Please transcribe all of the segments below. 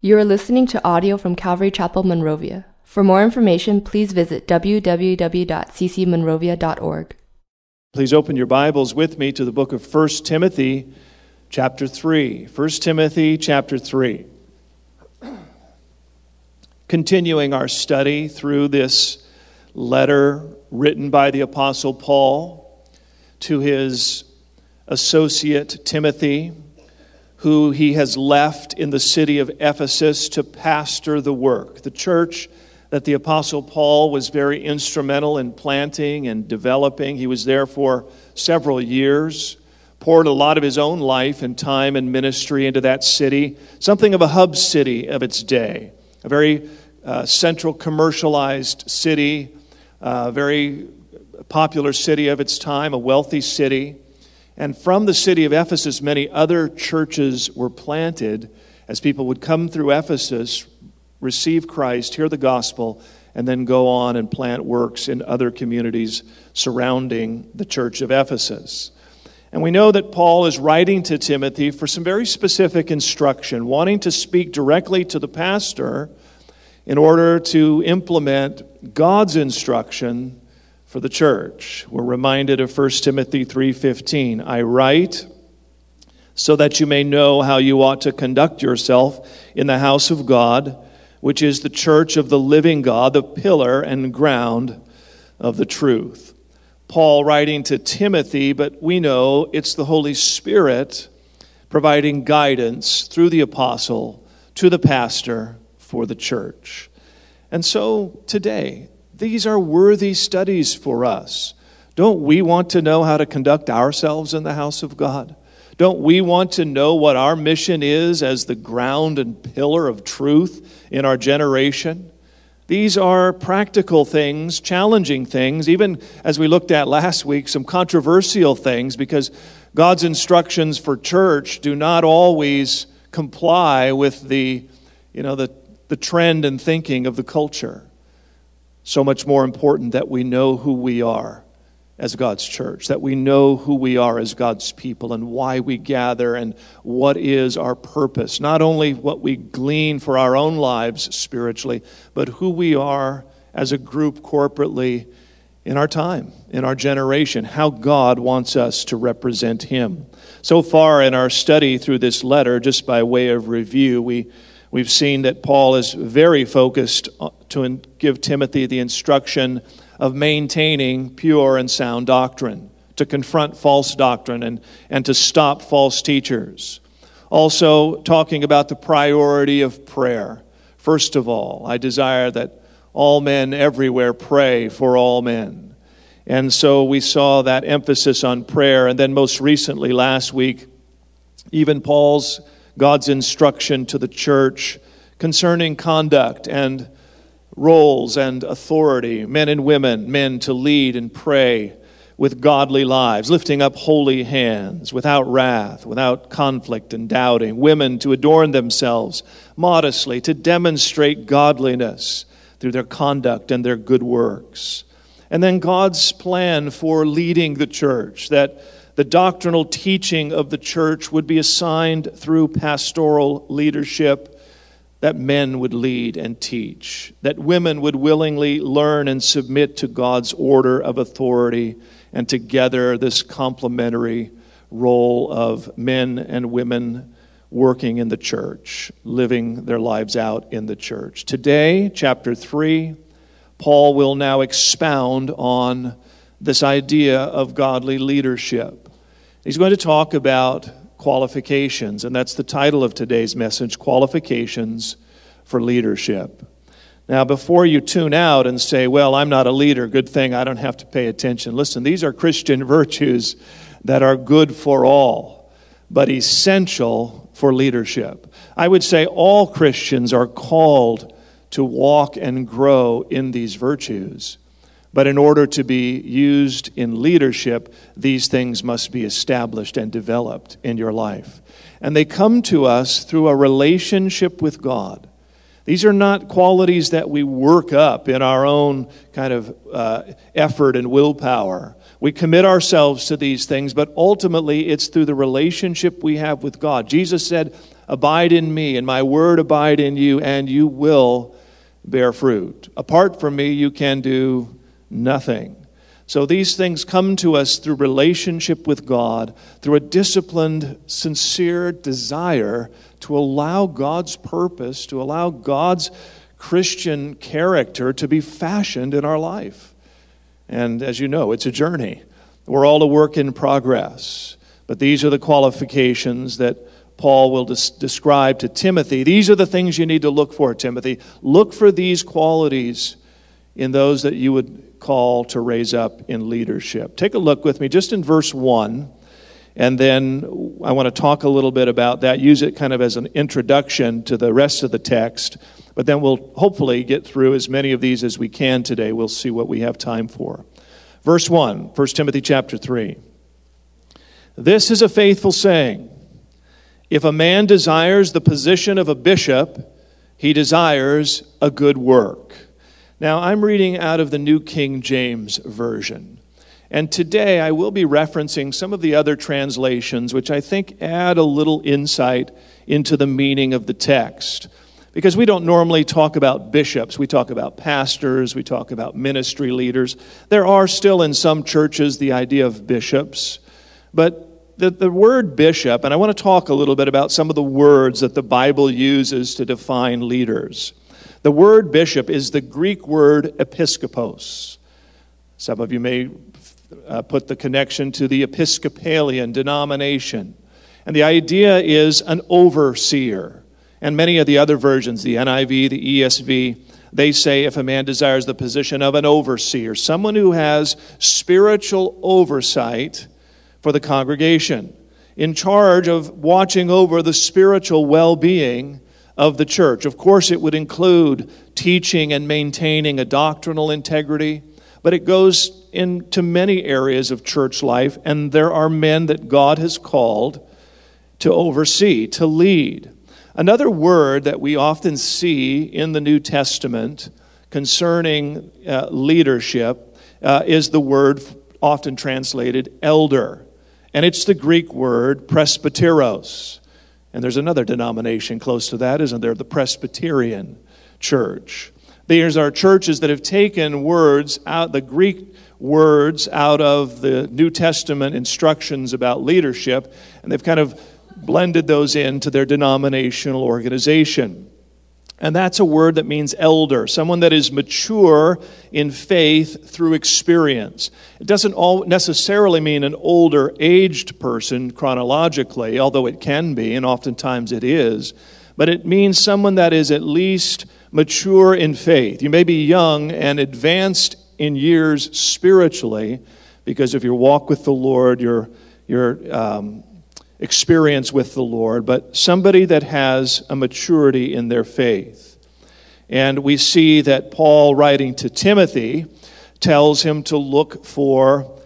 You are listening to audio from Calvary Chapel Monrovia. For more information, please visit www.ccmonrovia.org. Please open your Bibles with me to the book of 1 Timothy, chapter 3. 1 Timothy, chapter 3. Continuing our study through this letter written by the Apostle Paul to his associate Timothy who he has left in the city of Ephesus to pastor the work. The church that the Apostle Paul was very instrumental in planting and developing. He was there for several years, poured a lot of his own life and time and ministry into that city, something of a hub city of its day, a very uh, central commercialized city, a uh, very popular city of its time, a wealthy city. And from the city of Ephesus, many other churches were planted as people would come through Ephesus, receive Christ, hear the gospel, and then go on and plant works in other communities surrounding the church of Ephesus. And we know that Paul is writing to Timothy for some very specific instruction, wanting to speak directly to the pastor in order to implement God's instruction for the church. We're reminded of 1 Timothy 3:15. I write so that you may know how you ought to conduct yourself in the house of God, which is the church of the living God, the pillar and ground of the truth. Paul writing to Timothy, but we know it's the Holy Spirit providing guidance through the apostle to the pastor for the church. And so today, these are worthy studies for us. Don't we want to know how to conduct ourselves in the house of God? Don't we want to know what our mission is as the ground and pillar of truth in our generation? These are practical things, challenging things, even as we looked at last week, some controversial things, because God's instructions for church do not always comply with the, you know, the, the trend and thinking of the culture so much more important that we know who we are as God's church, that we know who we are as God's people and why we gather and what is our purpose. Not only what we glean for our own lives spiritually, but who we are as a group corporately in our time, in our generation, how God wants us to represent Him. So far in our study through this letter, just by way of review, we We've seen that Paul is very focused to give Timothy the instruction of maintaining pure and sound doctrine, to confront false doctrine, and, and to stop false teachers. Also, talking about the priority of prayer. First of all, I desire that all men everywhere pray for all men. And so we saw that emphasis on prayer. And then, most recently, last week, even Paul's God's instruction to the church concerning conduct and roles and authority, men and women, men to lead and pray with godly lives, lifting up holy hands, without wrath, without conflict and doubting, women to adorn themselves modestly, to demonstrate godliness through their conduct and their good works. And then God's plan for leading the church that the doctrinal teaching of the church would be assigned through pastoral leadership that men would lead and teach, that women would willingly learn and submit to God's order of authority, and together this complementary role of men and women working in the church, living their lives out in the church. Today, chapter 3, Paul will now expound on this idea of godly leadership. He's going to talk about qualifications, and that's the title of today's message Qualifications for Leadership. Now, before you tune out and say, Well, I'm not a leader, good thing I don't have to pay attention, listen, these are Christian virtues that are good for all, but essential for leadership. I would say all Christians are called to walk and grow in these virtues. But in order to be used in leadership, these things must be established and developed in your life. And they come to us through a relationship with God. These are not qualities that we work up in our own kind of uh, effort and willpower. We commit ourselves to these things, but ultimately it's through the relationship we have with God. Jesus said, Abide in me, and my word abide in you, and you will bear fruit. Apart from me, you can do nothing. So these things come to us through relationship with God, through a disciplined, sincere desire to allow God's purpose, to allow God's Christian character to be fashioned in our life. And as you know, it's a journey. We're all a work in progress. But these are the qualifications that Paul will des- describe to Timothy. These are the things you need to look for, Timothy. Look for these qualities in those that you would call to raise up in leadership. Take a look with me just in verse 1, and then I want to talk a little bit about that, use it kind of as an introduction to the rest of the text, but then we'll hopefully get through as many of these as we can today. We'll see what we have time for. Verse 1, 1 Timothy chapter 3. This is a faithful saying. If a man desires the position of a bishop, he desires a good work. Now, I'm reading out of the New King James Version. And today I will be referencing some of the other translations, which I think add a little insight into the meaning of the text. Because we don't normally talk about bishops, we talk about pastors, we talk about ministry leaders. There are still in some churches the idea of bishops, but the, the word bishop, and I want to talk a little bit about some of the words that the Bible uses to define leaders. The word bishop is the Greek word episkopos. Some of you may uh, put the connection to the Episcopalian denomination. And the idea is an overseer. And many of the other versions, the NIV, the ESV, they say if a man desires the position of an overseer, someone who has spiritual oversight for the congregation, in charge of watching over the spiritual well being of the church. Of course, it would include teaching and maintaining a doctrinal integrity, but it goes into many areas of church life, and there are men that God has called to oversee, to lead. Another word that we often see in the New Testament concerning uh, leadership uh, is the word often translated elder. And it's the Greek word presbyteros. And there's another denomination close to that, isn't there? The Presbyterian Church. These are churches that have taken words out, the Greek words out of the New Testament instructions about leadership, and they've kind of blended those into their denominational organization. And that's a word that means elder, someone that is mature in faith through experience. It doesn't all necessarily mean an older, aged person chronologically, although it can be, and oftentimes it is, but it means someone that is at least mature in faith. You may be young and advanced in years spiritually, because of your walk with the Lord, your, your um, experience with the Lord, but somebody that has a maturity in their faith. And we see that Paul, writing to Timothy, tells him to look for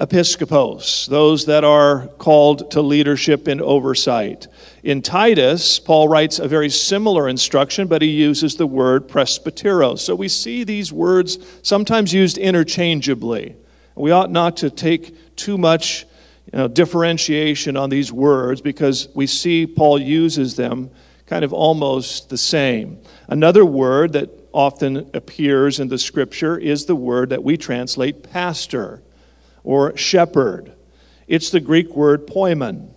episcopos, those that are called to leadership and oversight. In Titus, Paul writes a very similar instruction, but he uses the word presbyteros. So we see these words sometimes used interchangeably. We ought not to take too much you know, differentiation on these words because we see Paul uses them kind of almost the same. Another word that often appears in the scripture is the word that we translate pastor or shepherd. It's the Greek word poimen.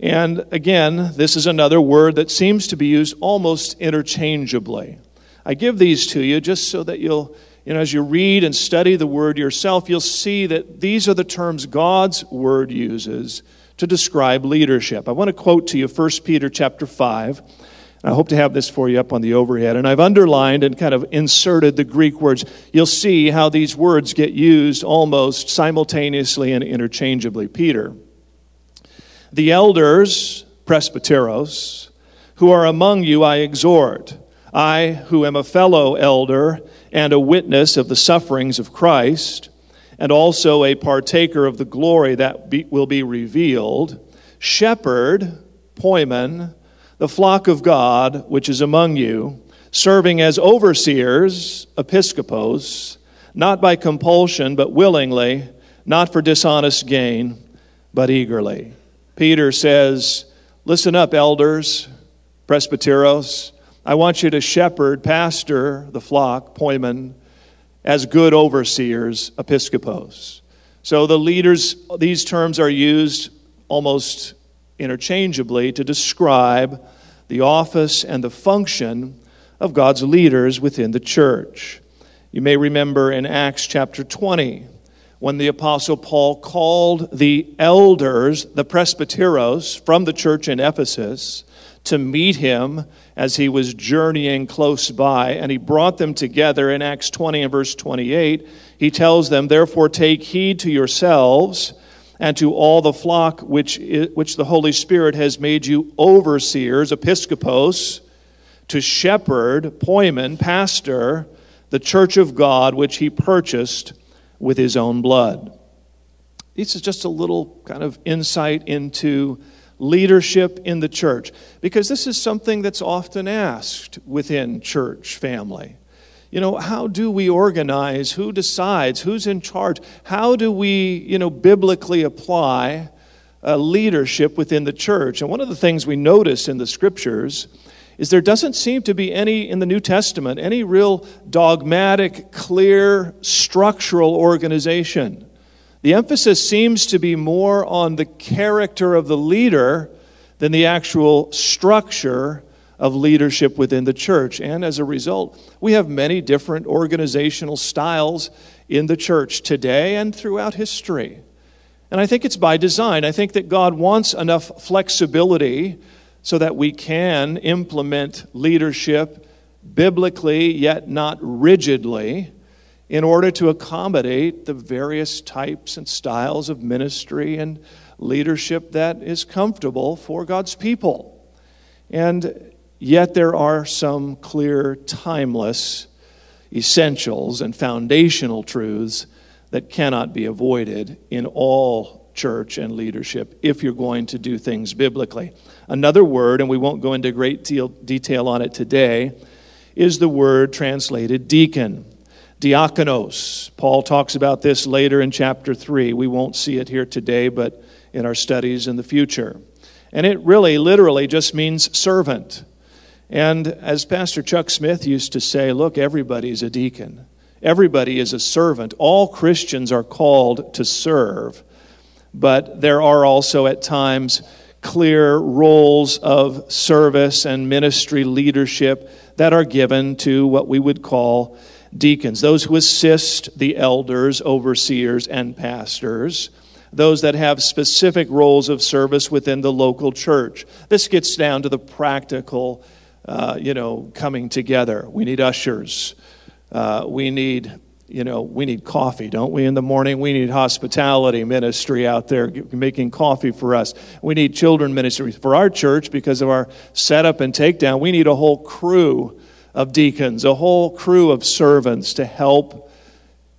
And again, this is another word that seems to be used almost interchangeably. I give these to you just so that you'll you know, as you read and study the word yourself, you'll see that these are the terms God's word uses to describe leadership. I want to quote to you 1 Peter chapter 5. I hope to have this for you up on the overhead. And I've underlined and kind of inserted the Greek words. You'll see how these words get used almost simultaneously and interchangeably. Peter. The elders, presbyteros, who are among you, I exhort. I, who am a fellow elder and a witness of the sufferings of Christ, and also a partaker of the glory that be, will be revealed, shepherd, poimen, the flock of God which is among you, serving as overseers, episcopos, not by compulsion, but willingly, not for dishonest gain, but eagerly. Peter says, Listen up, elders, presbyteros. I want you to shepherd, pastor the flock, poimen, as good overseers, episkopos. So the leaders, these terms are used almost interchangeably to describe the office and the function of God's leaders within the church. You may remember in Acts chapter 20 when the Apostle Paul called the elders, the presbyteros, from the church in Ephesus to meet him as he was journeying close by, and he brought them together in Acts 20 and verse 28. He tells them, Therefore, take heed to yourselves and to all the flock which, which the Holy Spirit has made you overseers, episkopos, to shepherd, poimen, pastor, the church of God which he purchased with his own blood. This is just a little kind of insight into leadership in the church, because this is something that's often asked within church family. You know, how do we organize? Who decides? Who's in charge? How do we, you know, biblically apply uh, leadership within the church? And one of the things we notice in the scriptures is there doesn't seem to be any in the New Testament, any real dogmatic, clear, structural organization. The emphasis seems to be more on the character of the leader than the actual structure of leadership within the church. And as a result, we have many different organizational styles in the church today and throughout history. And I think it's by design. I think that God wants enough flexibility so that we can implement leadership biblically, yet not rigidly, in order to accommodate the various types and styles of ministry and leadership that is comfortable for God's people. And yet, there are some clear, timeless essentials and foundational truths that cannot be avoided in all church and leadership if you're going to do things biblically. Another word, and we won't go into great deal, detail on it today, is the word translated deacon. Diakonos. Paul talks about this later in chapter 3. We won't see it here today, but in our studies in the future. And it really, literally, just means servant. And as Pastor Chuck Smith used to say, look, everybody's a deacon. Everybody is a servant. All Christians are called to serve but there are also at times clear roles of service and ministry leadership that are given to what we would call deacons, those who assist the elders, overseers, and pastors, those that have specific roles of service within the local church. This gets down to the practical, uh, you know, coming together. We need ushers. Uh, we need you know, we need coffee, don't we, in the morning? We need hospitality ministry out there making coffee for us. We need children ministry for our church because of our setup and takedown. We need a whole crew of deacons, a whole crew of servants to help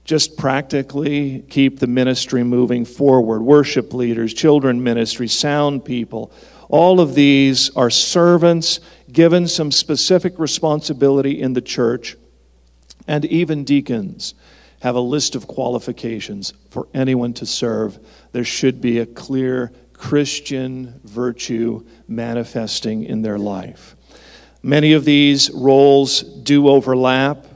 just practically keep the ministry moving forward. Worship leaders, children ministry, sound people. All of these are servants given some specific responsibility in the church and even deacons have a list of qualifications for anyone to serve. There should be a clear Christian virtue manifesting in their life. Many of these roles do overlap.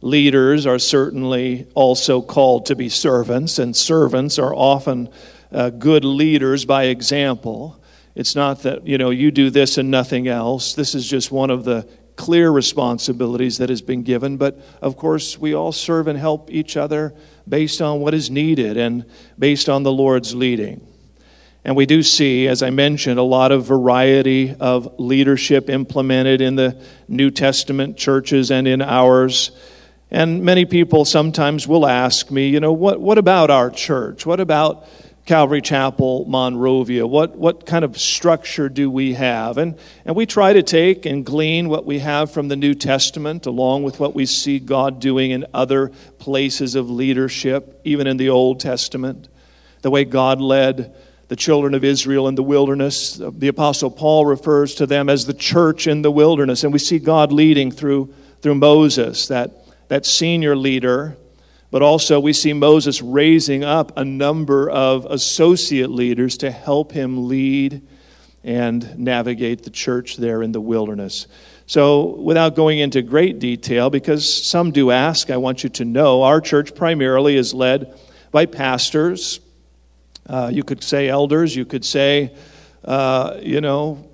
Leaders are certainly also called to be servants, and servants are often uh, good leaders by example. It's not that, you know, you do this and nothing else. This is just one of the clear responsibilities that has been given, but of course, we all serve and help each other based on what is needed and based on the Lord's leading. And we do see, as I mentioned, a lot of variety of leadership implemented in the New Testament churches and in ours. And many people sometimes will ask me, you know, what, what about our church? What about Calvary Chapel, Monrovia? What, what kind of structure do we have? And, and we try to take and glean what we have from the New Testament along with what we see God doing in other places of leadership, even in the Old Testament. The way God led the children of Israel in the wilderness. The Apostle Paul refers to them as the church in the wilderness. And we see God leading through, through Moses, that, that senior leader but also, we see Moses raising up a number of associate leaders to help him lead and navigate the church there in the wilderness. So, without going into great detail, because some do ask, I want you to know our church primarily is led by pastors. Uh, you could say elders, you could say, uh, you know,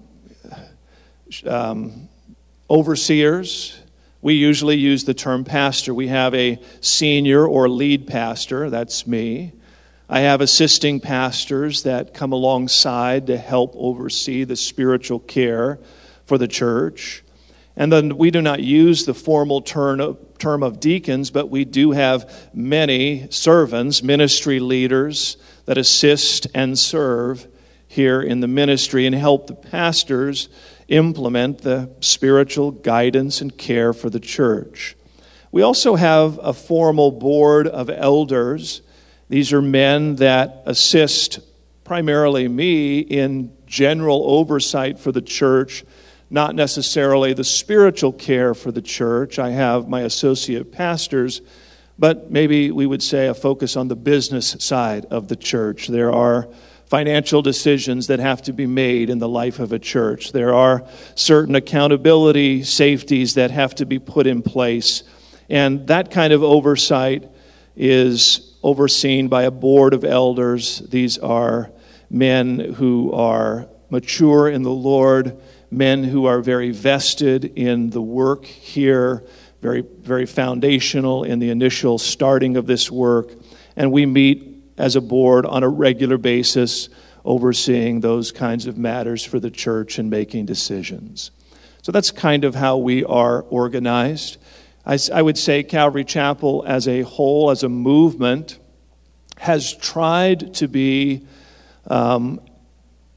um, overseers. We usually use the term pastor. We have a senior or lead pastor, that's me. I have assisting pastors that come alongside to help oversee the spiritual care for the church. And then we do not use the formal term of, term of deacons, but we do have many servants, ministry leaders that assist and serve here in the ministry and help the pastors implement the spiritual guidance and care for the church. We also have a formal board of elders these are men that assist primarily me in general oversight for the church, not necessarily the spiritual care for the church. I have my associate pastors, but maybe we would say a focus on the business side of the church. There are financial decisions that have to be made in the life of a church. There are certain accountability safeties that have to be put in place. And that kind of oversight is overseen by a board of elders. These are men who are mature in the Lord, men who are very vested in the work here, very, very foundational in the initial starting of this work. And we meet as a board on a regular basis, overseeing those kinds of matters for the church and making decisions. So that's kind of how we are organized. I, I would say Calvary Chapel as a whole, as a movement, has tried to be um,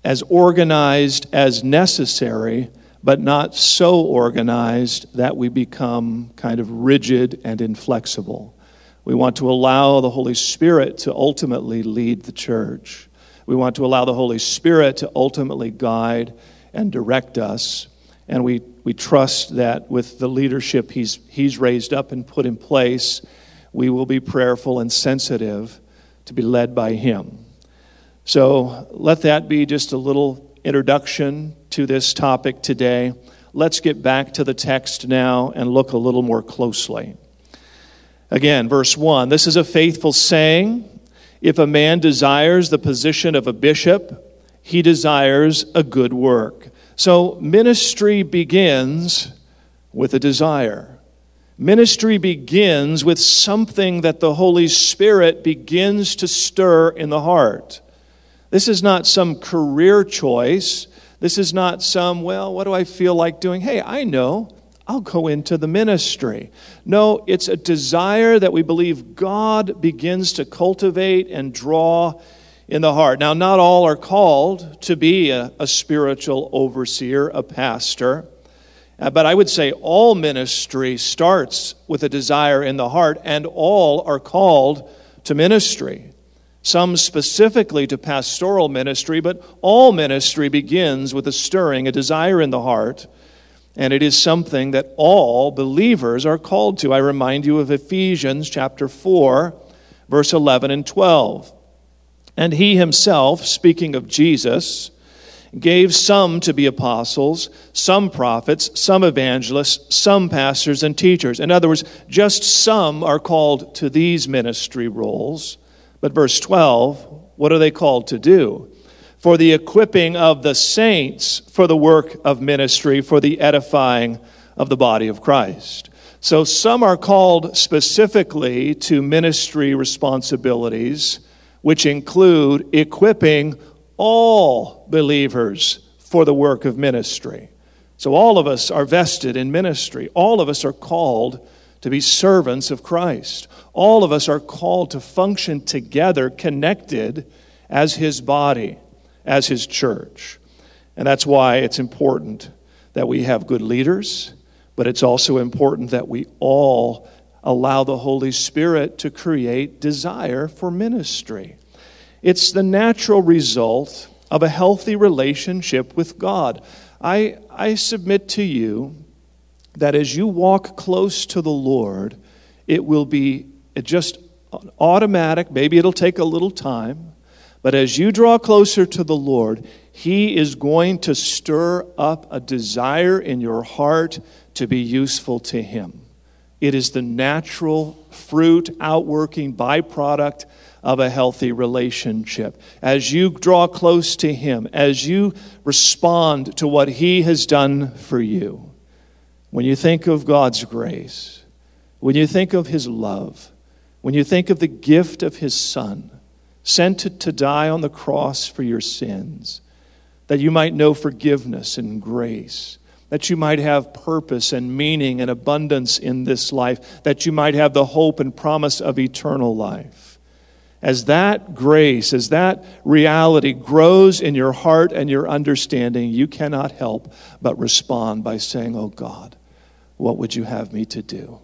as organized as necessary, but not so organized that we become kind of rigid and inflexible. We want to allow the Holy Spirit to ultimately lead the church. We want to allow the Holy Spirit to ultimately guide and direct us. And we, we trust that with the leadership he's, he's raised up and put in place, we will be prayerful and sensitive to be led by Him. So let that be just a little introduction to this topic today. Let's get back to the text now and look a little more closely. Again, verse 1 this is a faithful saying. If a man desires the position of a bishop, he desires a good work. So, ministry begins with a desire. Ministry begins with something that the Holy Spirit begins to stir in the heart. This is not some career choice. This is not some, well, what do I feel like doing? Hey, I know. I'll go into the ministry. No, it's a desire that we believe God begins to cultivate and draw in the heart. Now, not all are called to be a, a spiritual overseer, a pastor. Uh, but I would say all ministry starts with a desire in the heart, and all are called to ministry. Some specifically to pastoral ministry, but all ministry begins with a stirring, a desire in the heart, and it is something that all believers are called to. I remind you of Ephesians chapter 4, verse 11 and 12. And he himself, speaking of Jesus, gave some to be apostles, some prophets, some evangelists, some pastors and teachers. In other words, just some are called to these ministry roles. But verse 12, what are they called to do? For the equipping of the saints for the work of ministry, for the edifying of the body of Christ. So some are called specifically to ministry responsibilities, which include equipping all believers for the work of ministry. So all of us are vested in ministry. All of us are called to be servants of Christ. All of us are called to function together, connected as His body, as His church. And that's why it's important that we have good leaders, but it's also important that we all allow the Holy Spirit to create desire for ministry. It's the natural result of a healthy relationship with God. I, I submit to you that as you walk close to the Lord, it will be just automatic. Maybe it'll take a little time. But as you draw closer to the Lord, He is going to stir up a desire in your heart to be useful to Him. It is the natural fruit, outworking byproduct of a healthy relationship. As you draw close to Him, as you respond to what He has done for you, when you think of God's grace, when you think of His love, when you think of the gift of His Son, sent to, to die on the cross for your sins, that you might know forgiveness and grace, that you might have purpose and meaning and abundance in this life, that you might have the hope and promise of eternal life. As that grace, as that reality grows in your heart and your understanding, you cannot help but respond by saying, Oh God, what would you have me to do?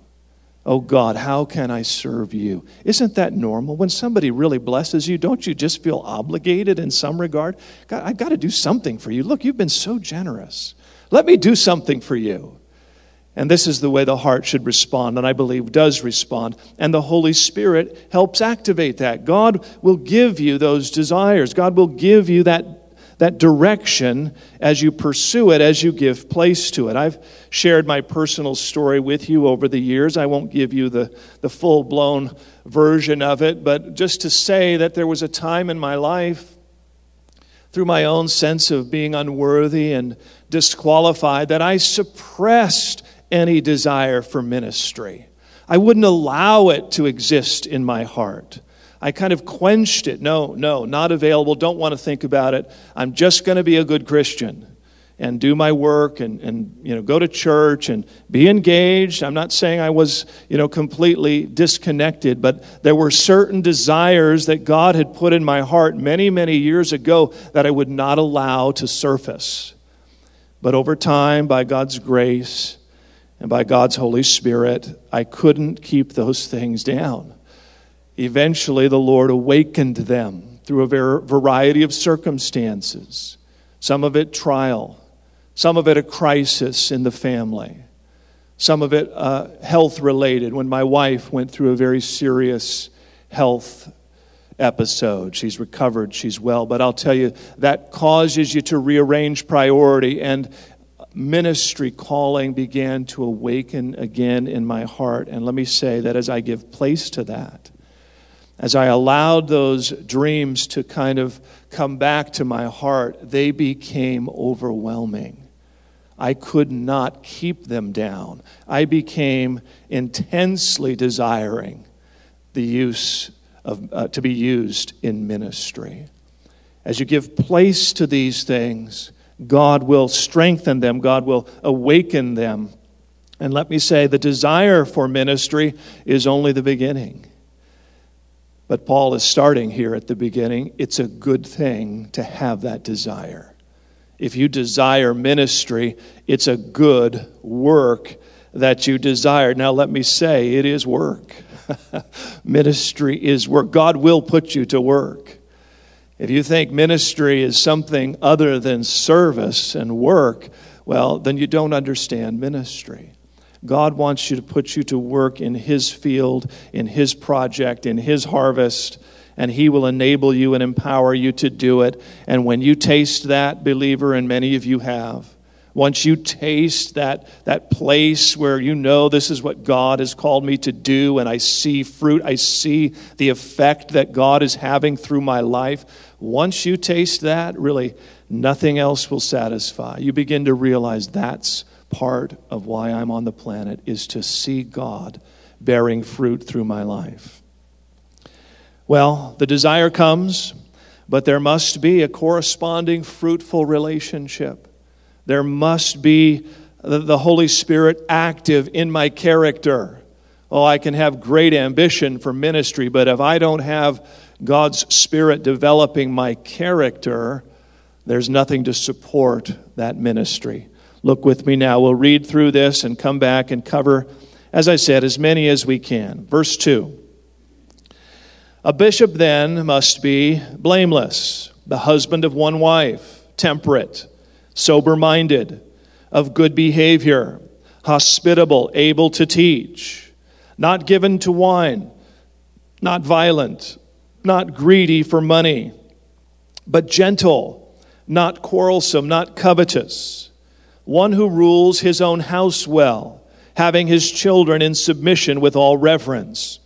Oh God, how can I serve you? Isn't that normal? When somebody really blesses you, don't you just feel obligated in some regard? God, I've got to do something for you. Look, you've been so generous. Let me do something for you. And this is the way the heart should respond, and I believe does respond. And the Holy Spirit helps activate that. God will give you those desires, God will give you that that direction as you pursue it, as you give place to it. I've shared my personal story with you over the years. I won't give you the, the full blown version of it, but just to say that there was a time in my life through my own sense of being unworthy and disqualified that I suppressed any desire for ministry. I wouldn't allow it to exist in my heart. I kind of quenched it. No, no, not available. Don't want to think about it. I'm just going to be a good Christian and do my work and, and you know go to church and be engaged. I'm not saying I was you know completely disconnected, but there were certain desires that God had put in my heart many, many years ago that I would not allow to surface. But over time, by God's grace and by God's Holy Spirit, I couldn't keep those things down. Eventually, the Lord awakened them through a variety of circumstances, some of it trial, some of it a crisis in the family, some of it uh, health related when my wife went through a very serious health episode. She's recovered, she's well, but I'll tell you, that causes you to rearrange priority, and ministry calling began to awaken again in my heart. And let me say that as I give place to that, as I allowed those dreams to kind of come back to my heart, they became overwhelming. I could not keep them down. I became intensely desiring the use of, uh, to be used in ministry. As you give place to these things, God will strengthen them, God will awaken them. And let me say, the desire for ministry is only the beginning. But Paul is starting here at the beginning. It's a good thing to have that desire. If you desire ministry, it's a good work that you desire. Now, let me say, it is work. ministry is work. God will put you to work. If you think ministry is something other than service and work, well, then you don't understand ministry. God wants you to put you to work in His field, in His project, in His harvest, and He will enable you and empower you to do it. And when you taste that, believer, and many of you have, once you taste that, that place where you know this is what God has called me to do, and I see fruit, I see the effect that God is having through my life, once you taste that, really, nothing else will satisfy. You begin to realize that's part of why I'm on the planet is to see God bearing fruit through my life. Well, the desire comes, but there must be a corresponding fruitful relationship. There must be the Holy Spirit active in my character. Oh, I can have great ambition for ministry, but if I don't have God's Spirit developing my character, there's nothing to support that ministry. Look with me now. We'll read through this and come back and cover, as I said, as many as we can. Verse 2 A bishop then must be blameless, the husband of one wife, temperate, sober minded, of good behavior, hospitable, able to teach, not given to wine, not violent, not greedy for money, but gentle not quarrelsome, not covetous, one who rules his own house well, having his children in submission with all reverence.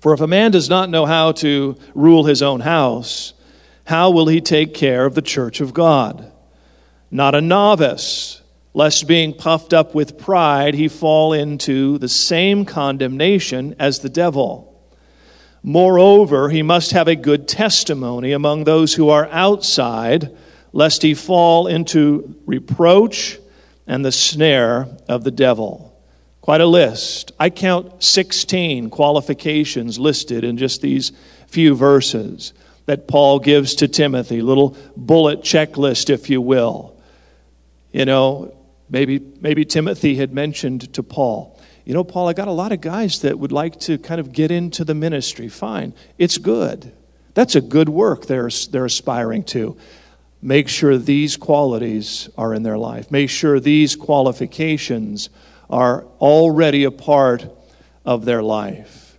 For if a man does not know how to rule his own house, how will he take care of the church of God? Not a novice, lest being puffed up with pride he fall into the same condemnation as the devil. Moreover, he must have a good testimony among those who are outside, lest he fall into reproach and the snare of the devil. Quite a list. I count 16 qualifications listed in just these few verses that Paul gives to Timothy, little bullet checklist, if you will. You know, maybe, maybe Timothy had mentioned to Paul, you know, Paul, I got a lot of guys that would like to kind of get into the ministry. Fine, it's good. That's a good work they're, they're aspiring to. Make sure these qualities are in their life. Make sure these qualifications are already a part of their life.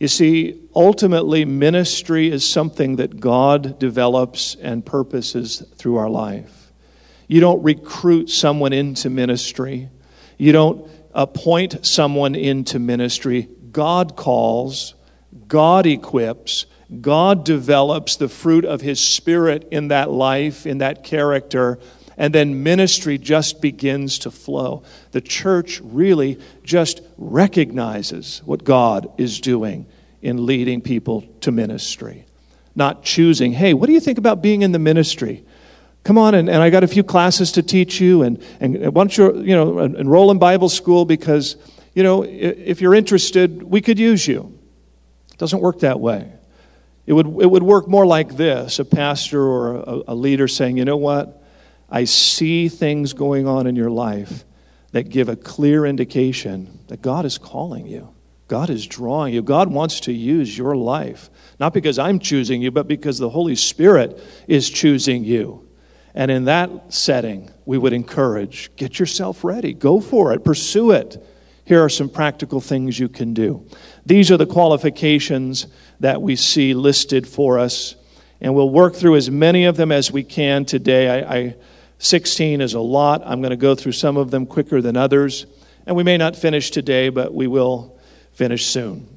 You see, ultimately, ministry is something that God develops and purposes through our life. You don't recruit someone into ministry, you don't appoint someone into ministry. God calls, God equips, God develops the fruit of His Spirit in that life, in that character, and then ministry just begins to flow. The church really just recognizes what God is doing in leading people to ministry, not choosing, hey, what do you think about being in the ministry? Come on, and, and I got a few classes to teach you, and, and why don't you, you know, enroll in Bible school because, you know, if you're interested, we could use you. It doesn't work that way. It would, it would work more like this a pastor or a, a leader saying, you know what? I see things going on in your life that give a clear indication that God is calling you. God is drawing you. God wants to use your life, not because I'm choosing you, but because the Holy Spirit is choosing you. And in that setting, we would encourage get yourself ready, go for it, pursue it. Here are some practical things you can do. These are the qualifications that we see listed for us, and we'll work through as many of them as we can today. I, I 16 is a lot. I'm going to go through some of them quicker than others. And we may not finish today, but we will finish soon.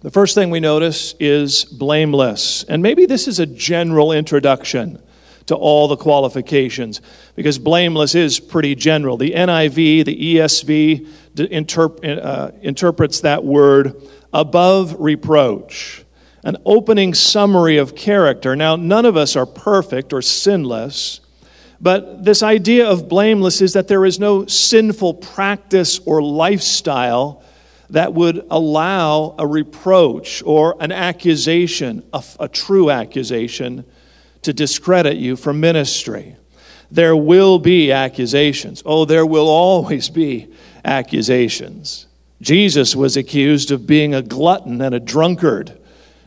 The first thing we notice is blameless. And maybe this is a general introduction to all the qualifications because blameless is pretty general. The NIV, the ESV interp- uh, interprets that word above reproach, an opening summary of character. Now, none of us are perfect or sinless. But this idea of blameless is that there is no sinful practice or lifestyle that would allow a reproach or an accusation, a, a, true accusation, to discredit you from ministry. There will be accusations. Oh, there will always be accusations. Jesus was accused of being a glutton and a drunkard.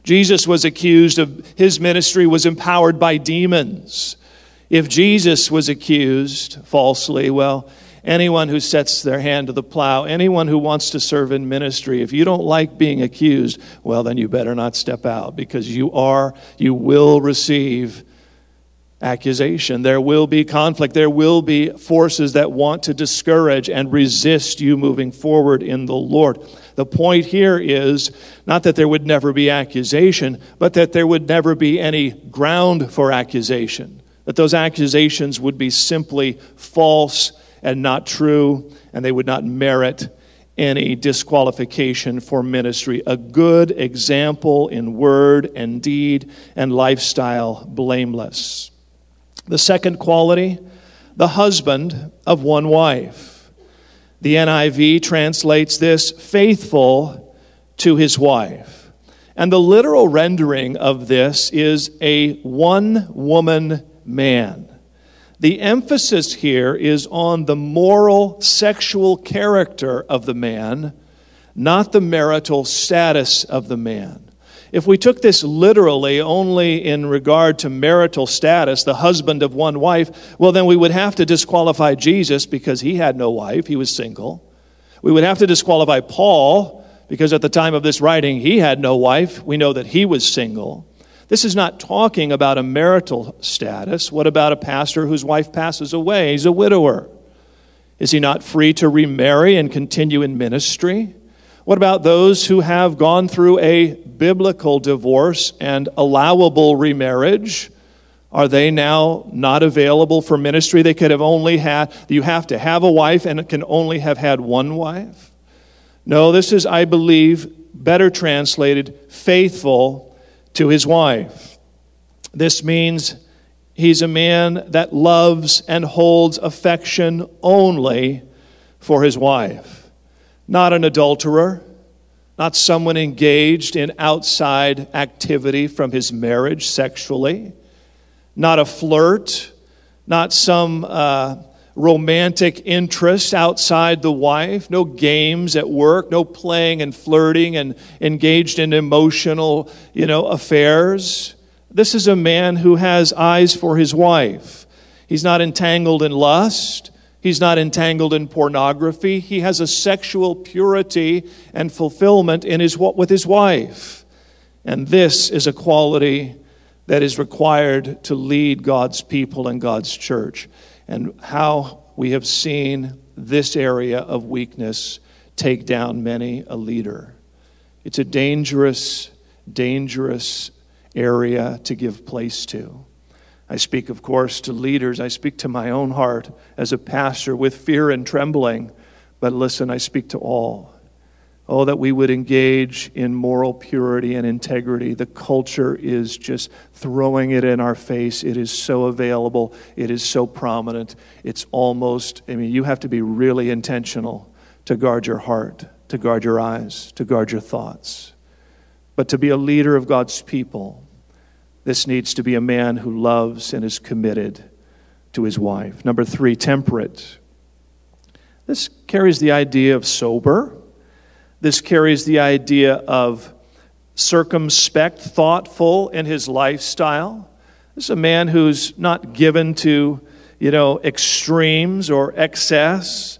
Jesus was accused of his ministry was empowered by demons. If Jesus was accused falsely, well, anyone who sets their hand to the plow, anyone who wants to serve in ministry, if you don't like being accused, well, then you better not step out because you are, you will receive accusation. There will be conflict. There will be forces that want to discourage and resist you moving forward in the Lord. The point here is not that there would never be accusation, but that there would never be any ground for accusation that those accusations would be simply false and not true, and they would not merit any disqualification for ministry. A good example in word and deed and lifestyle, blameless. The second quality, the husband of one wife. The NIV translates this faithful to his wife. And the literal rendering of this is a one woman man. The emphasis here is on the moral sexual character of the man, not the marital status of the man. If we took this literally only in regard to marital status, the husband of one wife, well, then we would have to disqualify Jesus because he had no wife, he was single. We would have to disqualify Paul because at the time of this writing, he had no wife. We know that he was single. This is not talking about a marital status. What about a pastor whose wife passes away? He's a widower. Is he not free to remarry and continue in ministry? What about those who have gone through a biblical divorce and allowable remarriage? Are they now not available for ministry? They could have only had, you have to have a wife and can only have had one wife? No, this is, I believe, better translated, faithful to his wife. This means he's a man that loves and holds affection only for his wife, not an adulterer, not someone engaged in outside activity from his marriage sexually, not a flirt, not some. Uh, romantic interest outside the wife, no games at work, no playing and flirting and engaged in emotional, you know, affairs. This is a man who has eyes for his wife. He's not entangled in lust. He's not entangled in pornography. He has a sexual purity and fulfillment in his, with his wife. And this is a quality that is required to lead God's people and God's church and how we have seen this area of weakness take down many a leader. It's a dangerous, dangerous area to give place to. I speak, of course, to leaders. I speak to my own heart as a pastor with fear and trembling. But listen, I speak to all. Oh, that we would engage in moral purity and integrity. The culture is just throwing it in our face. It is so available, it is so prominent. It's almost, I mean, you have to be really intentional to guard your heart, to guard your eyes, to guard your thoughts. But to be a leader of God's people, this needs to be a man who loves and is committed to his wife. Number three, temperate. This carries the idea of sober this carries the idea of circumspect, thoughtful in his lifestyle. This is a man who's not given to, you know, extremes or excess.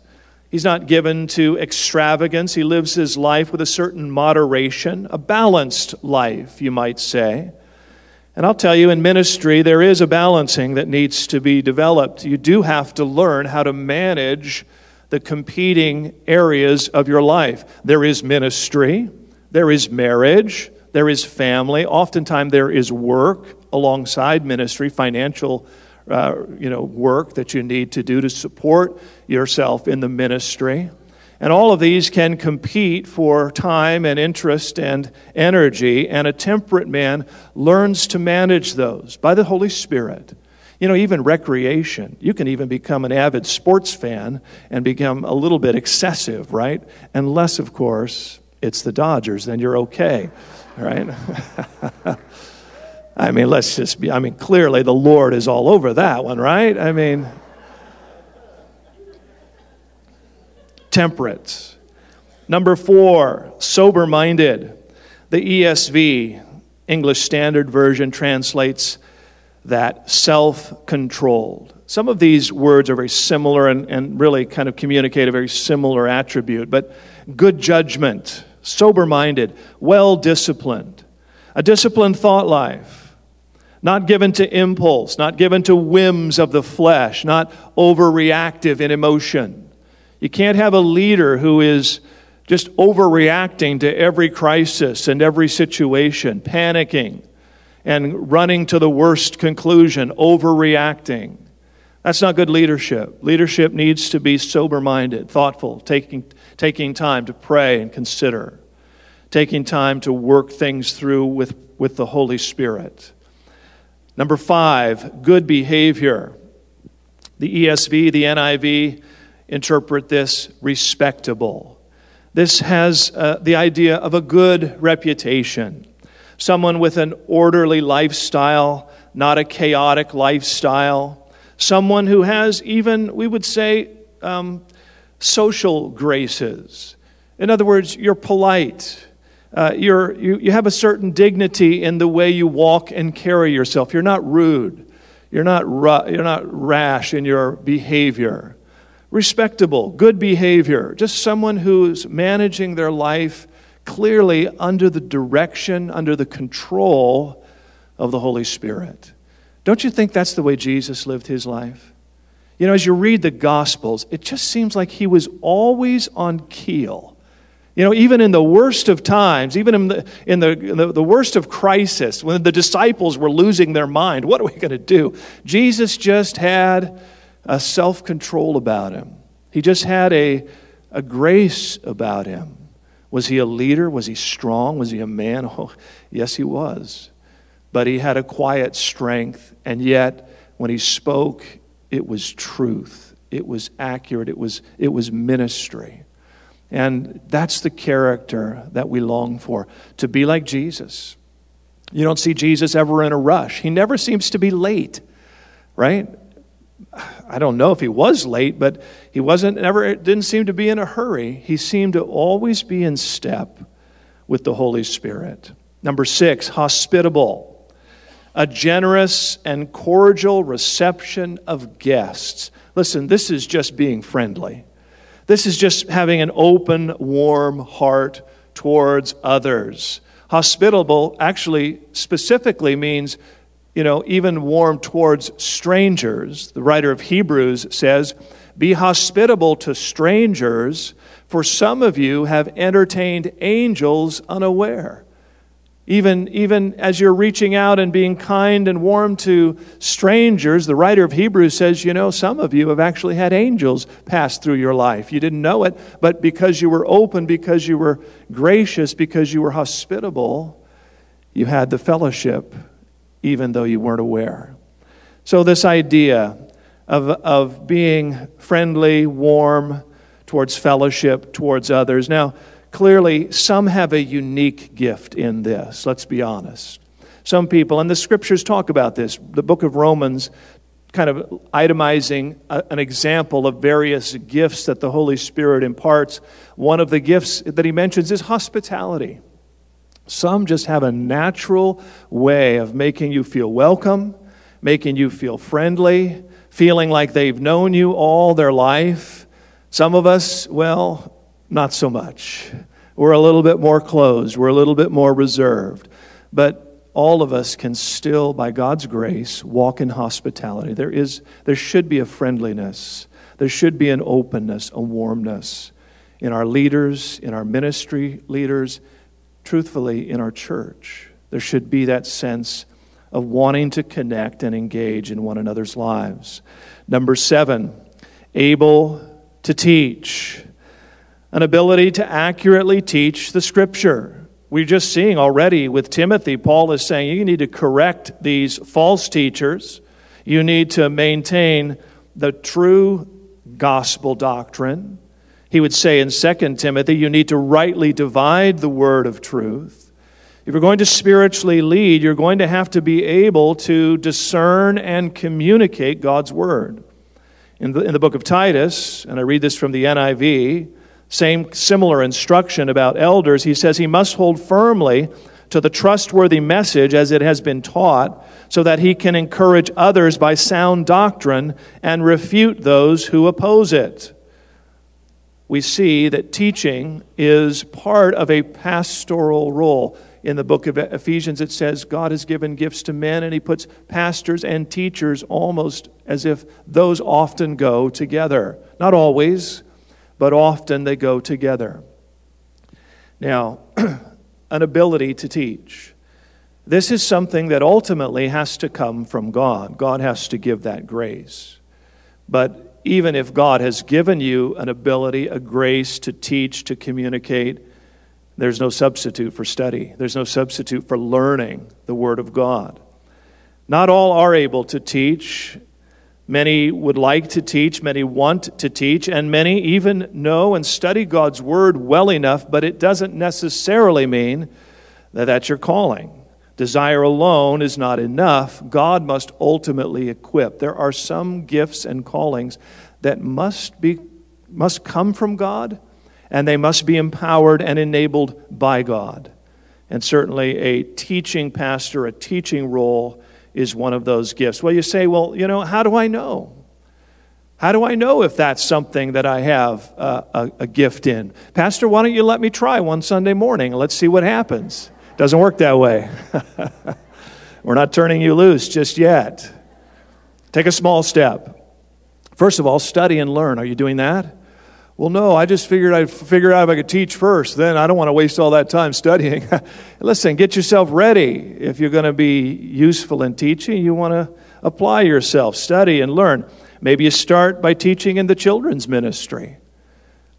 He's not given to extravagance. He lives his life with a certain moderation, a balanced life, you might say. And I'll tell you, in ministry, there is a balancing that needs to be developed. You do have to learn how to manage the competing areas of your life. There is ministry, there is marriage, there is family. Oftentimes, there is work alongside ministry, financial uh, you know, work that you need to do to support yourself in the ministry. And all of these can compete for time and interest and energy, and a temperate man learns to manage those by the Holy Spirit. You know, even recreation. You can even become an avid sports fan and become a little bit excessive, right? Unless, of course, it's the Dodgers, then you're okay, right? I mean, let's just be, I mean, clearly the Lord is all over that one, right? I mean, temperate. Number four, sober minded. The ESV, English Standard Version, translates that self controlled. Some of these words are very similar and, and really kind of communicate a very similar attribute, but good judgment, sober minded, well disciplined, a disciplined thought life, not given to impulse, not given to whims of the flesh, not overreactive in emotion. You can't have a leader who is just overreacting to every crisis and every situation, panicking and running to the worst conclusion, overreacting. That's not good leadership. Leadership needs to be sober minded, thoughtful, taking, taking time to pray and consider, taking time to work things through with, with the Holy Spirit. Number five, good behavior. The ESV, the NIV interpret this respectable. This has uh, the idea of a good reputation someone with an orderly lifestyle, not a chaotic lifestyle, someone who has even, we would say, um, social graces. In other words, you're polite. Uh, you're, you, you have a certain dignity in the way you walk and carry yourself. You're not rude. You're not, ru- you're not rash in your behavior. Respectable, good behavior. Just someone who's managing their life clearly under the direction, under the control of the Holy Spirit. Don't you think that's the way Jesus lived his life? You know, as you read the Gospels, it just seems like he was always on keel. You know, even in the worst of times, even in the, in the, the, the worst of crisis, when the disciples were losing their mind, what are we going to do? Jesus just had a self control about him. He just had a, a grace about him. Was he a leader? Was he strong? Was he a man? Oh, yes, he was. But he had a quiet strength, and yet when he spoke, it was truth. It was accurate. It was, it was ministry. And that's the character that we long for to be like Jesus. You don't see Jesus ever in a rush, he never seems to be late, right? I don't know if he was late, but he wasn't never didn't seem to be in a hurry. He seemed to always be in step with the Holy Spirit. Number 6, hospitable. A generous and cordial reception of guests. Listen, this is just being friendly. This is just having an open, warm heart towards others. Hospitable actually specifically means you know, even warm towards strangers. The writer of Hebrews says, Be hospitable to strangers, for some of you have entertained angels unaware. Even, even as you're reaching out and being kind and warm to strangers, the writer of Hebrews says, you know, some of you have actually had angels pass through your life. You didn't know it, but because you were open, because you were gracious, because you were hospitable, you had the fellowship even though you weren't aware. So, this idea of, of being friendly, warm towards fellowship, towards others. Now, clearly, some have a unique gift in this, let's be honest. Some people, and the scriptures talk about this, the book of Romans kind of itemizing a, an example of various gifts that the Holy Spirit imparts. One of the gifts that he mentions is hospitality. Some just have a natural way of making you feel welcome, making you feel friendly, feeling like they've known you all their life. Some of us, well, not so much. We're a little bit more closed, we're a little bit more reserved. But all of us can still, by God's grace, walk in hospitality. There, is, there should be a friendliness, there should be an openness, a warmness in our leaders, in our ministry leaders, truthfully, in our church. There should be that sense of wanting to connect and engage in one another's lives. Number seven, able to teach. An ability to accurately teach the scripture. We're just seeing already with Timothy, Paul is saying you need to correct these false teachers. You need to maintain the true gospel doctrine. He would say in 2 Timothy, you need to rightly divide the word of truth. If you're going to spiritually lead, you're going to have to be able to discern and communicate God's word. In the, in the book of Titus, and I read this from the NIV, same similar instruction about elders, he says he must hold firmly to the trustworthy message as it has been taught, so that he can encourage others by sound doctrine and refute those who oppose it we see that teaching is part of a pastoral role. In the book of Ephesians, it says God has given gifts to men, and he puts pastors and teachers almost as if those often go together. Not always, but often they go together. Now, an ability to teach. This is something that ultimately has to come from God. God has to give that grace. But even if God has given you an ability, a grace to teach, to communicate, there's no substitute for study. There's no substitute for learning the Word of God. Not all are able to teach. Many would like to teach, many want to teach, and many even know and study God's Word well enough, but it doesn't necessarily mean that that's your calling. Desire alone is not enough. God must ultimately equip. There are some gifts and callings that must be must come from God and they must be empowered and enabled by God. And certainly a teaching pastor, a teaching role is one of those gifts. Well, you say, well, you know, how do I know? How do I know if that's something that I have a, a, a gift in? Pastor, why don't you let me try one Sunday morning? Let's see what happens. Doesn't work that way. We're not turning you loose just yet. Take a small step. First of all, study and learn. Are you doing that? Well, no, I just figured I'd figure out if I could teach first. Then I don't want to waste all that time studying. Listen, get yourself ready. If you're going to be useful in teaching, you want to apply yourself, study and learn. Maybe you start by teaching in the children's ministry.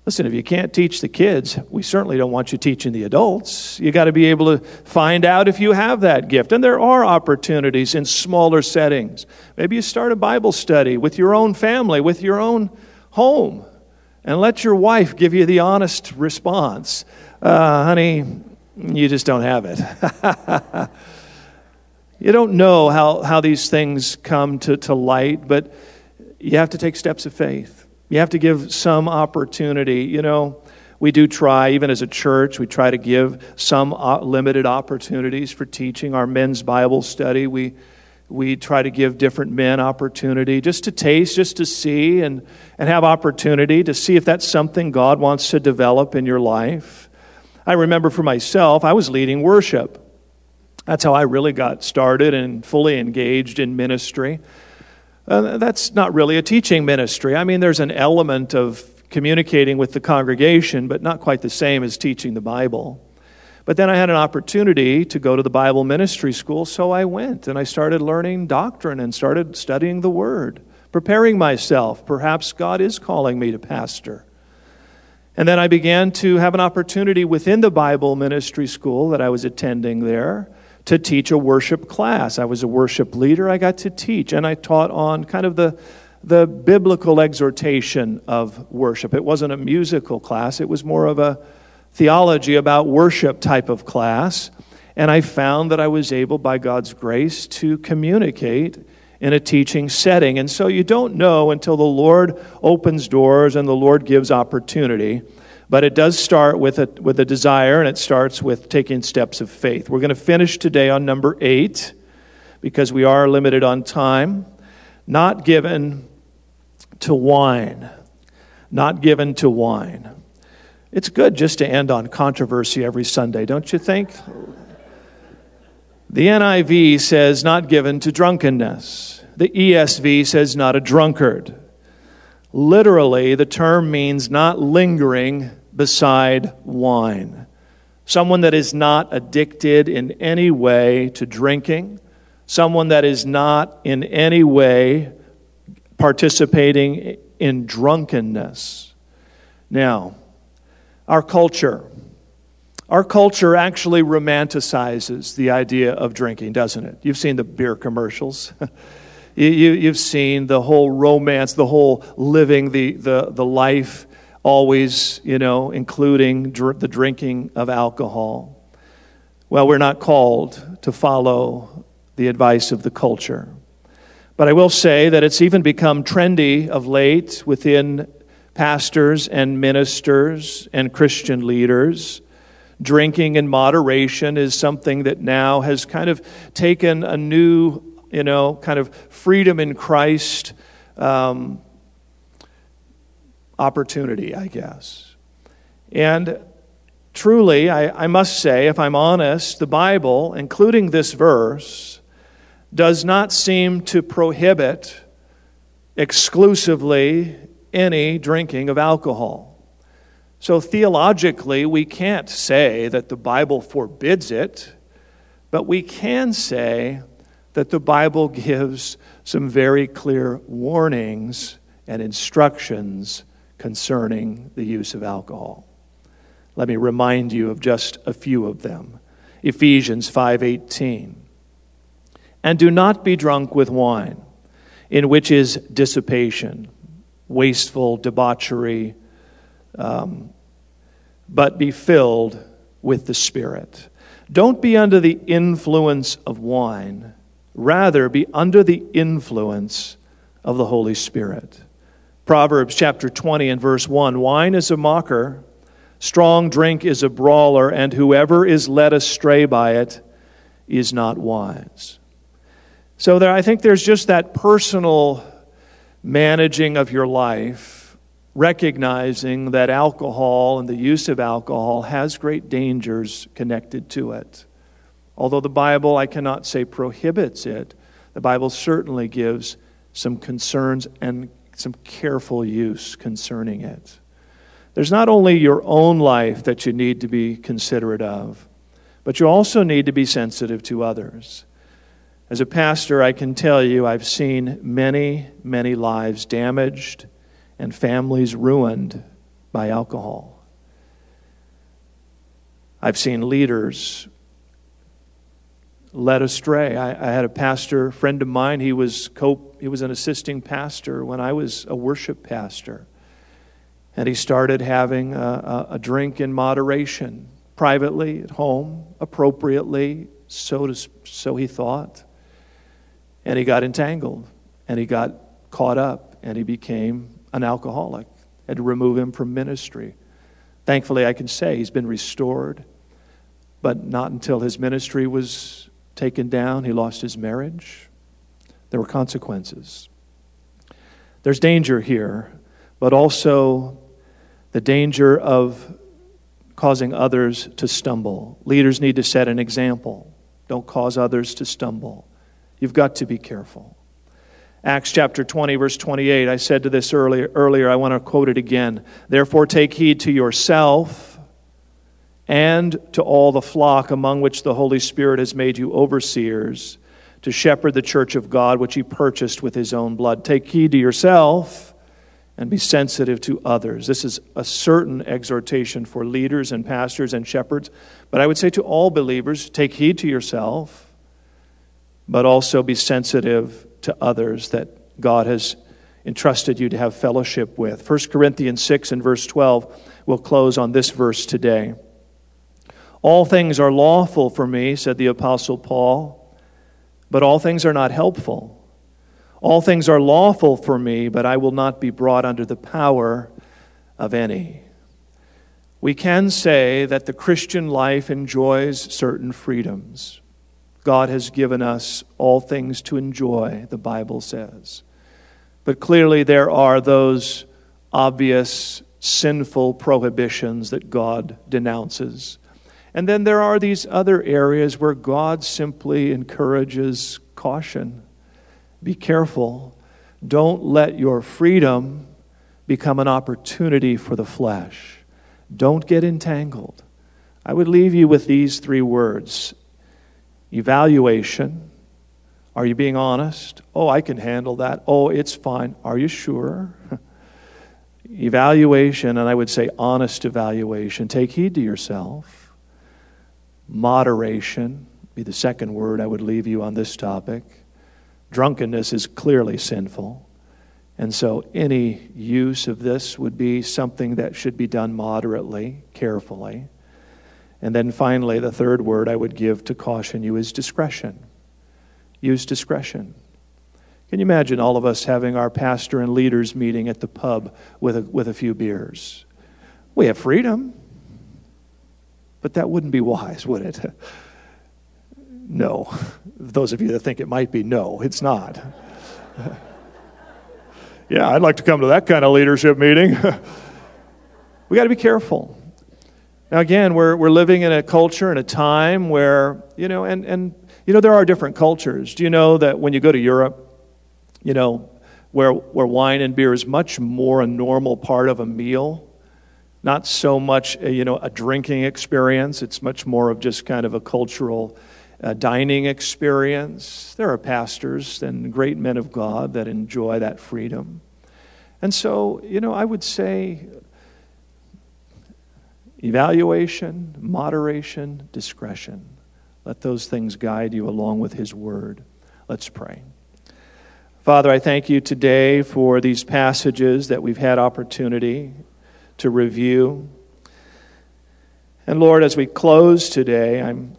Listen, if you can't teach the kids, we certainly don't want you teaching the adults. You got to be able to find out if you have that gift. And there are opportunities in smaller settings. Maybe you start a Bible study with your own family, with your own home, and let your wife give you the honest response. Uh, honey, you just don't have it. you don't know how, how these things come to, to light, but you have to take steps of faith. You have to give some opportunity. You know, we do try, even as a church, we try to give some uh, limited opportunities for teaching. Our men's Bible study, we, we try to give different men opportunity just to taste, just to see, and, and have opportunity to see if that's something God wants to develop in your life. I remember for myself, I was leading worship. That's how I really got started and fully engaged in ministry. Uh, that's not really a teaching ministry. I mean, there's an element of communicating with the congregation, but not quite the same as teaching the Bible. But then I had an opportunity to go to the Bible ministry school, so I went and I started learning doctrine and started studying the Word, preparing myself. Perhaps God is calling me to pastor. And then I began to have an opportunity within the Bible ministry school that I was attending there to teach a worship class. I was a worship leader. I got to teach, and I taught on kind of the, the biblical exhortation of worship. It wasn't a musical class, it was more of a theology about worship type of class. And I found that I was able, by God's grace, to communicate in a teaching setting. And so you don't know until the Lord opens doors and the Lord gives opportunity. But it does start with a, with a desire, and it starts with taking steps of faith. We're going to finish today on number eight because we are limited on time. Not given to wine. Not given to wine. It's good just to end on controversy every Sunday, don't you think? The NIV says not given to drunkenness. The ESV says not a drunkard. Literally, the term means not lingering beside wine. Someone that is not addicted in any way to drinking, someone that is not in any way participating in drunkenness. Now, our culture. Our culture actually romanticizes the idea of drinking, doesn't it? You've seen the beer commercials. you, have seen the whole romance, the whole living the, the, the life always, you know, including dr- the drinking of alcohol. Well, we're not called to follow the advice of the culture. But I will say that it's even become trendy of late within pastors and ministers and Christian leaders. Drinking in moderation is something that now has kind of taken a new, you know, kind of freedom in Christ um, opportunity, I guess. And truly, I, I, must say, if I'm honest, the Bible, including this verse, does not seem to prohibit exclusively any drinking of alcohol. So theologically, we can't say that the Bible forbids it, but we can say that the Bible gives some very clear warnings and instructions concerning the use of alcohol. Let me remind you of just a few of them. Ephesians 5:18. And do not be drunk with wine, in which is dissipation, wasteful debauchery, um, but be filled with the Spirit. Don't be under the influence of wine, rather, be under the influence of the Holy Spirit. Proverbs chapter 20 and verse 1 Wine is a mocker, strong drink is a brawler, and whoever is led astray by it is not wise. So there, I think there's just that personal managing of your life, recognizing that alcohol and the use of alcohol has great dangers connected to it. Although the Bible, I cannot say prohibits it, the Bible certainly gives some concerns and some careful use concerning it. There's not only your own life that you need to be considerate of, but you also need to be sensitive to others. As a pastor, I can tell you I've seen many, many lives damaged and families ruined by alcohol. I've seen leaders led astray. I, I, had a pastor friend of mine. He was co, he was an assisting pastor when I was a worship pastor, and he started having a, a, a drink in moderation, privately at home, appropriately. So to, so he thought, and he got entangled, and he got caught up, and he became an alcoholic. Had to remove him from ministry. Thankfully, I can say he's been restored, but not until his ministry was taken down. He lost his marriage. There were consequences. There's danger here, but also the danger of causing others to stumble. Leaders need to set an example. Don't cause others to stumble. You've got to be careful. Acts chapter 20, verse 28. I said to this earlier, earlier, I want to quote it again. Therefore, take heed to yourself and to all the flock among which the Holy Spirit has made you overseers to shepherd the church of God, which he purchased with his own blood. Take heed to yourself and be sensitive to others. This is a certain exhortation for leaders and pastors and shepherds, but I would say to all believers take heed to yourself, but also be sensitive to others that God has entrusted you to have fellowship with. 1 Corinthians 6 and verse 12 will close on this verse today. All things are lawful for me, said the Apostle Paul, but all things are not helpful. All things are lawful for me, but I will not be brought under the power of any. We can say that the Christian life enjoys certain freedoms. God has given us all things to enjoy, the Bible says. But clearly, there are those obvious sinful prohibitions that God denounces. And then there are these other areas where God simply encourages caution. Be careful. Don't let your freedom become an opportunity for the flesh. Don't get entangled. I would leave you with these three words evaluation. Are you being honest? Oh, I can handle that. Oh, it's fine. Are you sure? evaluation, and I would say honest evaluation. Take heed to yourself Moderation be the second word I would leave you on this topic. Drunkenness is clearly sinful. And so any use of this would be something that should be done moderately, carefully. And then finally, the third word I would give to caution you is discretion. Use discretion. Can you imagine all of us having our pastor and leaders meeting at the pub with a, with a few beers? We have freedom. But that wouldn't be wise, would it? No. Those of you that think it might be, no, it's not. yeah, I'd like to come to that kind of leadership meeting. we got to be careful. Now, again, we're, we're living in a culture and a time where, you know, and, and, you know, there are different cultures. Do you know that when you go to Europe, you know, where, where wine and beer is much more a normal part of a meal, not so much a, you know a drinking experience. It's much more of just kind of a cultural uh, dining experience. There are pastors and great men of god that enjoy that freedom. And so you know i would say evaluation moderation discretion. Let those things guide you along with his word. Let's pray. Father i thank you today for these passages that we've had opportunity to review. And Lord, as we close today, I'm,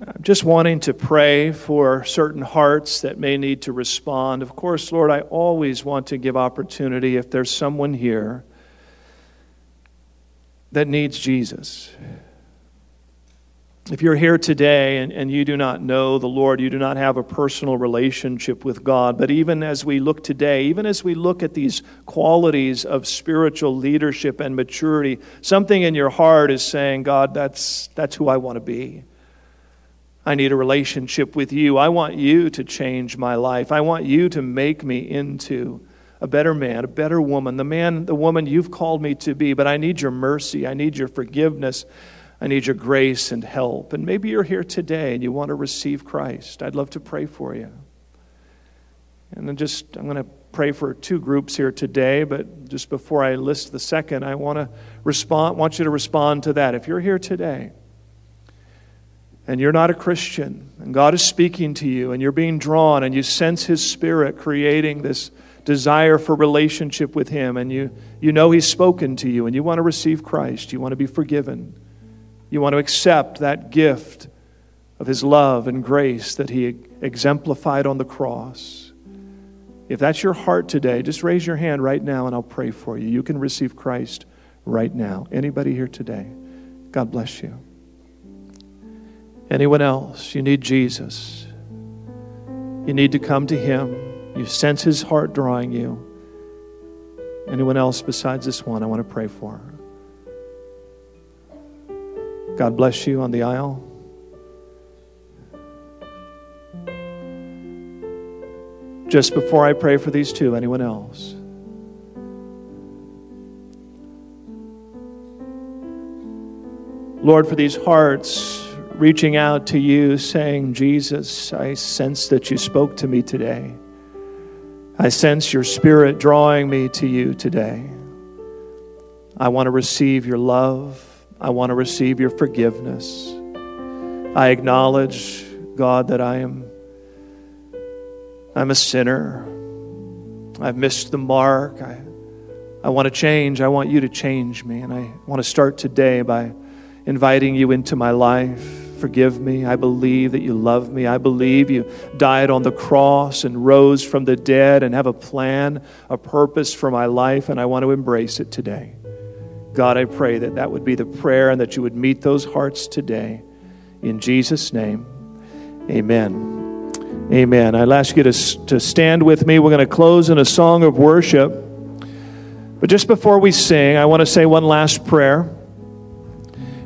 I'm just wanting to pray for certain hearts that may need to respond. Of course, Lord, I always want to give opportunity if there's someone here that needs Jesus. If you're here today and, and you do not know the Lord, you do not have a personal relationship with God, but even as we look today, even as we look at these qualities of spiritual leadership and maturity, something in your heart is saying, God, that's, that's who I want to be. I need a relationship with you. I want you to change my life. I want you to make me into a better man, a better woman, the man, the woman you've called me to be. But I need your mercy. I need your forgiveness. I need your grace and help. And maybe you're here today and you want to receive Christ. I'd love to pray for you. And then just, I'm going to pray for two groups here today, but just before I list the second, I want to respond, want you to respond to that. If you're here today, and you're not a Christian, and God is speaking to you, and you're being drawn, and you sense His Spirit creating this desire for relationship with Him, and you, you know He's spoken to you, and you want to receive Christ, you want to be forgiven, you want to accept that gift of His love and grace that He exemplified on the cross. If that's your heart today, just raise your hand right now and I'll pray for you. You can receive Christ right now. Anybody here today? God bless you. Anyone else? You need Jesus. You need to come to Him. You sense His heart drawing you. Anyone else besides this one I want to pray for? God bless you on the aisle. Just before I pray for these two, anyone else? Lord, for these hearts reaching out to you, saying, Jesus, I sense that you spoke to me today. I sense your spirit drawing me to you today. I want to receive your love. I want to receive your forgiveness. I acknowledge, God, that I am I'm a sinner. I've missed the mark. I, I want to change. I want you to change me. And I want to start today by inviting you into my life forgive me. I believe that you love me. I believe you died on the cross and rose from the dead and have a plan, a purpose for my life, and I want to embrace it today. God, I pray that that would be the prayer and that you would meet those hearts today. In Jesus' name, amen. Amen. I'll ask you to, to stand with me. We're going to close in a song of worship. But just before we sing, I want to say one last prayer.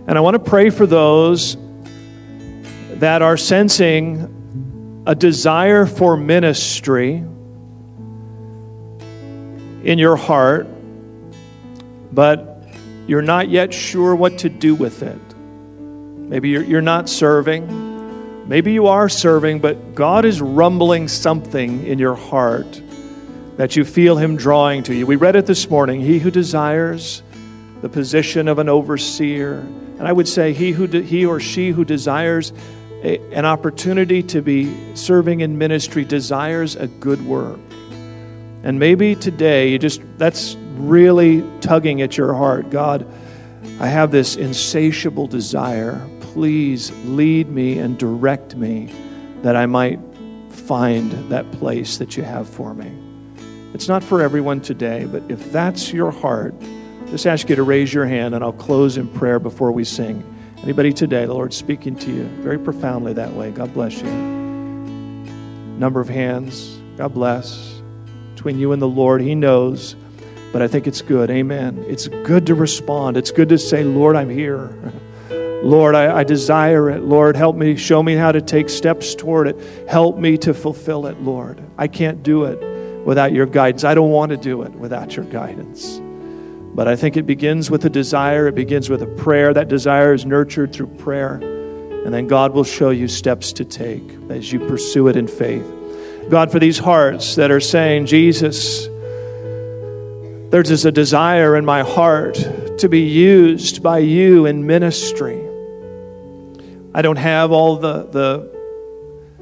And I want to pray for those that are sensing a desire for ministry in your heart, but you're not yet sure what to do with it. Maybe you're, you're not serving. Maybe you are serving, but God is rumbling something in your heart that you feel Him drawing to you. We read it this morning He who desires the position of an overseer, and I would say, he, who de- he or she who desires a, an opportunity to be serving in ministry desires a good work. And maybe today you just that's really tugging at your heart. God, I have this insatiable desire. Please lead me and direct me that I might find that place that you have for me. It's not for everyone today, but if that's your heart, just ask you to raise your hand and I'll close in prayer before we sing. Anybody today, the Lord's speaking to you very profoundly that way. God bless you. Number of hands. God bless. Between you and the Lord, He knows. But I think it's good. Amen. It's good to respond. It's good to say, Lord, I'm here. Lord, I, I, desire it. Lord, help me. Show me how to take steps toward it. Help me to fulfill it, Lord. I can't do it without your guidance. I don't want to do it without your guidance. But I think it begins with a desire, it begins with a prayer. That desire is nurtured through prayer. And then God will show you steps to take as you pursue it in faith. God, for these hearts that are saying, Jesus, there's just a desire in my heart to be used by you in ministry. I don't have all the, the,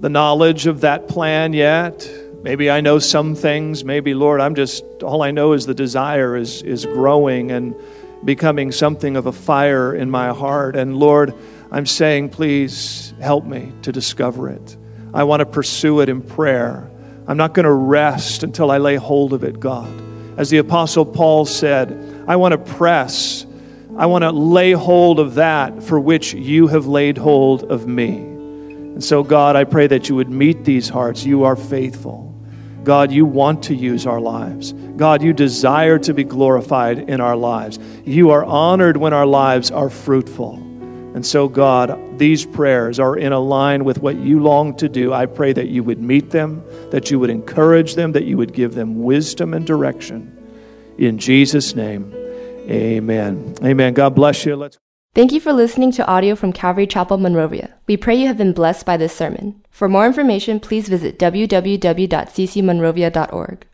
the knowledge of that plan yet. Maybe I know some things. Maybe, Lord, I'm just, all I know is the desire is, is growing and becoming something of a fire in my heart. And Lord, I'm saying, please help me to discover it. I want to pursue it in prayer. I'm not going to rest until I lay hold of it, God. As the Apostle Paul said, I want to press, I want to lay hold of that for which you have laid hold of me. And so, God, I pray that you would meet these hearts. You are faithful. God, you want to use our lives. God, you desire to be glorified in our lives. You are honored when our lives are fruitful. And so, God, these prayers are in a line with what you long to do. I pray that you would meet them, that you would encourage them, that you would give them wisdom and direction. In Jesus' name, amen. Amen. God bless you. Let's. Thank you for listening to audio from Calvary Chapel, Monrovia. We pray you have been blessed by this sermon. For more information, please visit www.ccmonrovia.org.